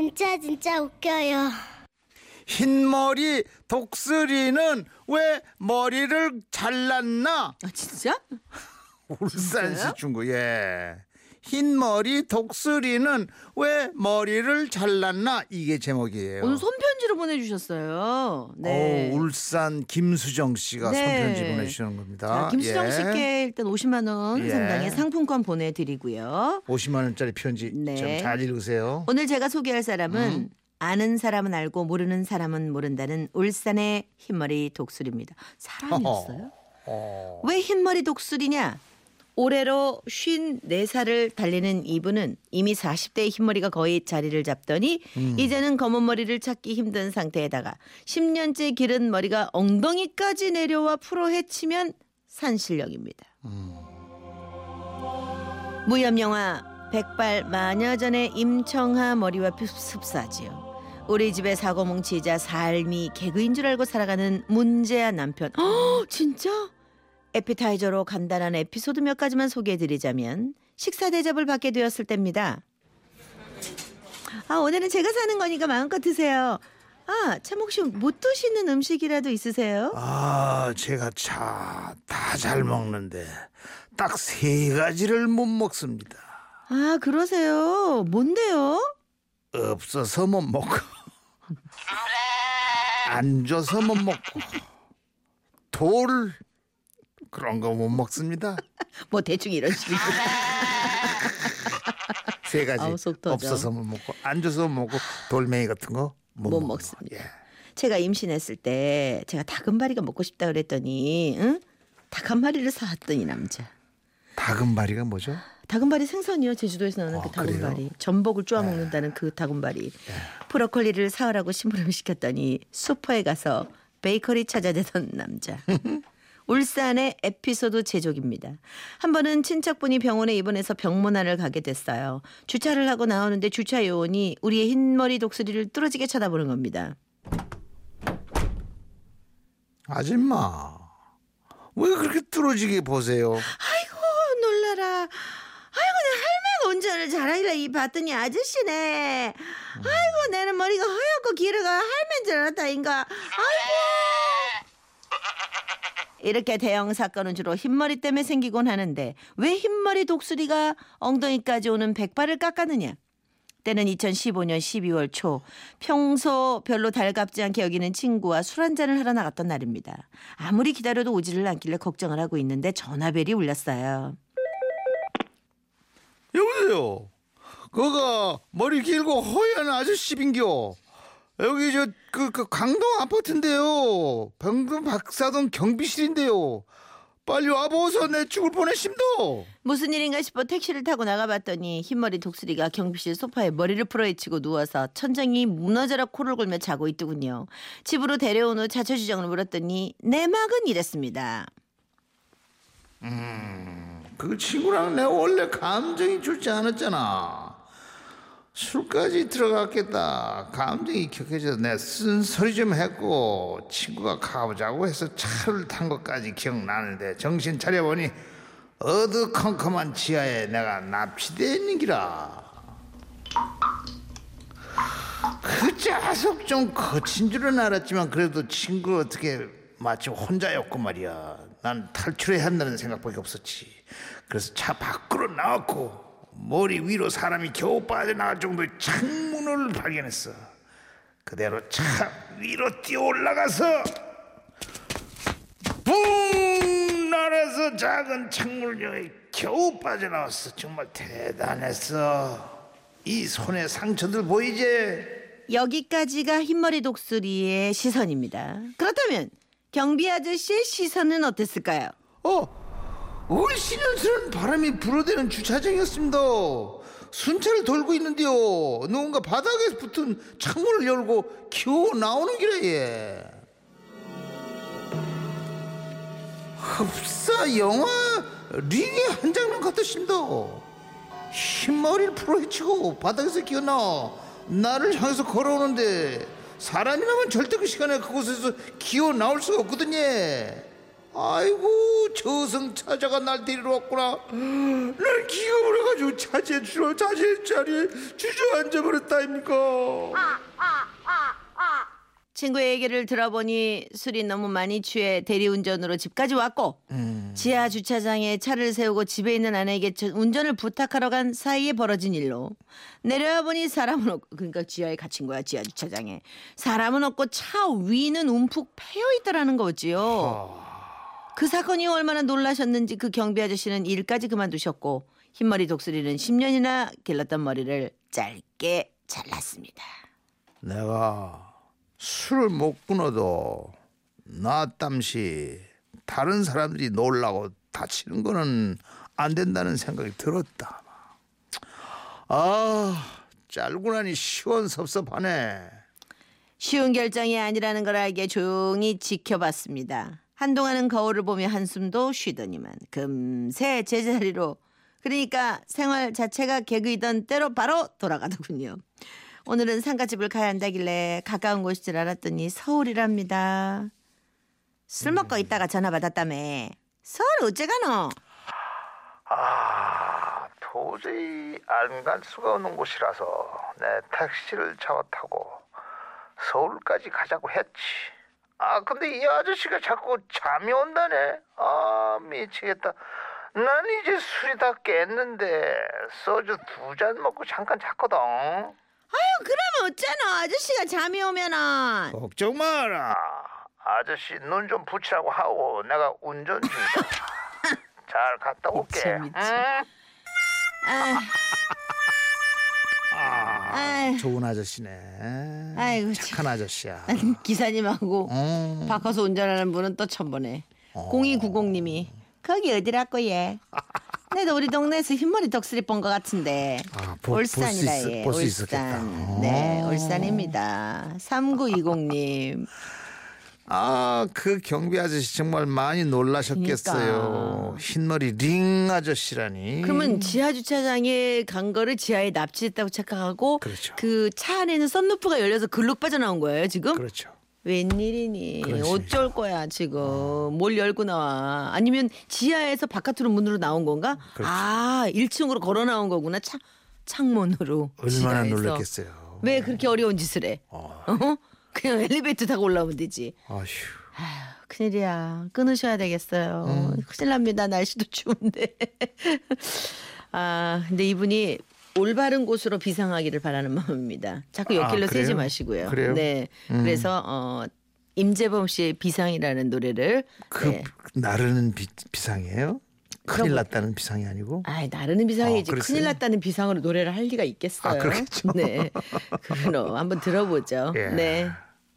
진짜 진짜 웃겨요. 흰머리 독수리는 왜 머리를 잘랐나? 아 진짜? 울산시 진짜요? 중구 예. 흰머리 독수리는 왜 머리를 잘랐나? 이게 제목이에요. 오늘 손편지로 보내주셨어요. 네. 어, 울산 김수정 씨가 네. 손편지 보내주시는 겁니다. 자, 김수정 예. 씨께 일단 50만 원 예. 상당의 상품권 보내드리고요. 50만 원짜리 편지 네. 좀잘 읽으세요. 오늘 제가 소개할 사람은 음. 아는 사람은 알고 모르는 사람은 모른다는 울산의 흰머리 독수리입니다. 사람이었어요? 어. 왜 흰머리 독수리냐? 올해로 54살을 달리는 이분은 이미 40대의 흰머리가 거의 자리를 잡더니 음. 이제는 검은 머리를 찾기 힘든 상태에다가 10년째 기른 머리가 엉덩이까지 내려와 풀어 헤치면 산 실력입니다. 음. 무협영화 백발 마녀전의 임청하 머리와 흡사지요. 우리 집에 사고 뭉치자 삶이 개그인 줄 알고 살아가는 문제아 남편. 어, 진짜? 에피타이저로 간단한 에피소드 몇 가지만 소개해드리자면 식사 대접을 받게 되었을 때입니다. 아 오늘은 제가 사는 거니까 마음껏 드세요. 아 참 혹시 못 드시는 음식이라도 있으세요? 아, 제가 차 다 잘 먹는데 딱 세 가지를 못 먹습니다. 아 그러세요. 뭔데요? 없어서 못 먹고 안 줘서 못 먹고 돌 그런 거 못 먹습니다. 뭐 대충 이런 식으로. 세 가지 아우, 속 터져. 없어서 못 먹고 안 줘서 못 먹고 돌멩이 같은 거 못 못. 먹습니다. 예. 제가 임신했을 때 제가 닭 한 마리가 먹고 싶다 그랬더니 응? 닭 한 마리를 사왔더니 남자. 다금바리가 뭐죠? 다금바리 생선이요 제주도에서 나오는 아, 그 다금바리 그래요? 네. 전복을 쪼아 먹는다는 그 다금바리 브로콜리를 사오라고 심부름 시켰더니 슈퍼에 가서 베이커리 찾아대던 남자 울산의 에피소드 제조기입니다 한 번은 친척분이 병원에 입원해서 병문안을 가게 됐어요 주차를 하고 나오는데 주차 요원이 우리의 흰머리 독수리를 뚫어지게 쳐다보는 겁니다 아줌마 왜 그렇게 뚫어지게 보세요? 아이고 놀라라. 아이고 내 할매가 운전을 잘하길래 이 봤더니 아저씨네. 아이고 내는 머리가 허옇고 길어가 할매인 줄 알았다 인가. 아이고. 이렇게 대형 사건은 주로 흰머리 때문에 생기곤 하는데 왜 흰머리 독수리가 엉덩이까지 오는 백발을 깎았느냐? 때는 2015년 12월 초 평소 별로 달갑지 않게 여기는 친구와 술 한잔을 하러 나갔던 날입니다. 아무리 기다려도 오지를 않길래 걱정을 하고 있는데 전화벨이 울렸어요. 여보세요. 그가 머리 길고 허연 아저씨빈겨. 여기 저 그 그 강동 아파트인데요. 병동 박사동 경비실인데요. 빨리 와보소 내 죽을 뻔했심도. 무슨 일인가 싶어 택시를 타고 나가봤더니 흰머리 독수리가 경비실 소파에 머리를 풀어헤치고 누워서 천장이 무너져라 코를 골며 자고 있더군요. 집으로 데려온 후 자초 지정을 물었더니 내막은 이랬습니다. 그 친구랑 내가 원래 감정이 좋지 않았잖아. 술까지 들어갔겠다. 감정이 격해져서 내가 쓴소리 좀 했고 친구가 가보자고 해서 차를 탄 것까지 기억나는데 정신 차려보니 어두컴컴한 지하에 내가 납치돼 있는 기라. 그 자석 좀 거친 줄은 알았지만 그래도 친구 어떻게 마치 혼자였고 말이야. 난 탈출해야 한다는 생각밖에 없었지. 그래서 차 밖으로 나왔고 머리 위로 사람이 겨우 빠져나갈 정도의 창문을 발견했어. 그대로 차 위로 뛰어 올라가서 붕 날아서 작은 창문을 여기 겨우 빠져나왔어. 정말 대단했어. 이 손에 상처들 보이지? 여기까지가 흰머리 독수리의 시선입니다. 그렇다면 경비 아저씨의 시선은 어땠을까요? 어, 울시는스런 바람이 불어대는 주차장이었습니다. 순찰을 돌고 있는데요. 누군가 바닥에 붙은 창문을 열고 기어 나오는 길에 예. 흡사 영화 링의 한 장면 같으십니다. 흰머리를 풀어헤치고 바닥에서 기어 나와 나를 향해서 걸어오는데 사람이라면 절대 그 시간에 그곳에서 기어 나올 수가 없거든요. 아이고 저승 찾아가 날 데리러 왔구나. 날 기가 버려가지고 차지해 주로 자신 자리에 주저앉아 버렸다입니까? 친구의 얘기를 들어보니 술이 너무 많이 취해 대리운전으로 집까지 왔고 지하 주차장에 차를 세우고 집에 있는 아내에게 저- 운전을 부탁하러 간 사이에 벌어진 일로 내려와 보니 사람은 없고 그러니까 지하에 갇힌 거야 지하 주차장에 사람은 없고 차 위는 움푹 패여 있더라는 거지요. 그 사건이 얼마나 놀라셨는지 그 경비 아저씨는 일까지 그만두셨고 흰머리 독수리는 10년이나 길렀던 머리를 짧게 잘랐습니다. 내가 술을 못 끊어도 나 땀시 다른 사람들이 놀라고 다치는 거는 안 된다는 생각이 들었다. 아, 짤고 나니 시원섭섭하네. 쉬운 결정이 아니라는 걸 알게 조용히 지켜봤습니다. 한동안은 거울을 보며 한숨도 쉬더니만 금세 제자리로 그러니까 생활 자체가 개그이던 때로 바로 돌아가더군요. 오늘은 상가집을 가야 한다길래 가까운 곳인 줄 알았더니 서울이랍니다. 술 먹고 있다가 전화 받았다며. 서울 어째 가노? 아, 도저히 안 갈 수가 없는 곳이라서 내 택시를 잡아 타고 서울까지 가자고 했지. 아, 근데 이 아저씨가 자꾸 잠이 온다네. 아, 미치겠다. 난 이제 술이 다 깼는데 소주 두 잔 먹고 잠깐 잤거든. 아유 그러면 어쩌노 아저씨가 잠이 오면은 걱정 마라. 아저씨 눈 좀 붙이라고 하고 내가 운전 중이다. 잘 갔다 올게. 미쳐, 미쳐. 응? 아유, 아, 아유. 좋은 아저씨네. 아이고, 착한 아저씨야. 기사님하고 음. 바꿔서 운전하는 분은 또 천번에 0290님이 거기 어디라고 얘? 내도 우리 동네에서 흰머리 덕스리 본 것 같은데 아, 보- 울산이라 있- 얘 볼수 있었겠다. 울산 네 어. 울산입니다 3920님 아, 그 경비 아저씨 정말 많이 놀라셨겠어요. 흰머리 링 아저씨라니. 그러면 지하 주차장에 간 거를 지하에 납치했다고 착각하고 그렇죠. 그 차 안에는 썬루프가 열려서 글로 빠져나온 거예요 지금? 그렇죠. 웬일이니 그렇지. 어쩔 거야 지금 뭘 열고 나와 아니면 지하에서 바깥으로 문으로 나온 건가 그렇지. 아 1층으로 걸어 나온 거구나 창 창문으로 얼마나 지하에서. 놀랐겠어요. 왜 그렇게 어려운 짓을 해 어. 어? 그냥 엘리베이터 타고 올라오면 되지 아휴. 아휴 큰일이야 끊으셔야 되겠어요 음. 큰일 납니다 날씨도 추운데 아 근데 이분이 올바른 곳으로 비상하기를 바라는 마음입니다 자꾸 아, 옆길로 그래요? 세지 마시고요 그래요? 음. 네 그래서 어 임재범 씨의 비상이라는 노래를 그 네. 나르는 비, 비상이에요? 큰일 났다는 비상이 아니고? 아이 나르는 비상이지 어? 큰일 났다는 비상으로 노래를 할 리가 있겠어요. 아, 그렇겠죠. 네, 그럼 한번 들어보죠. 예. 네.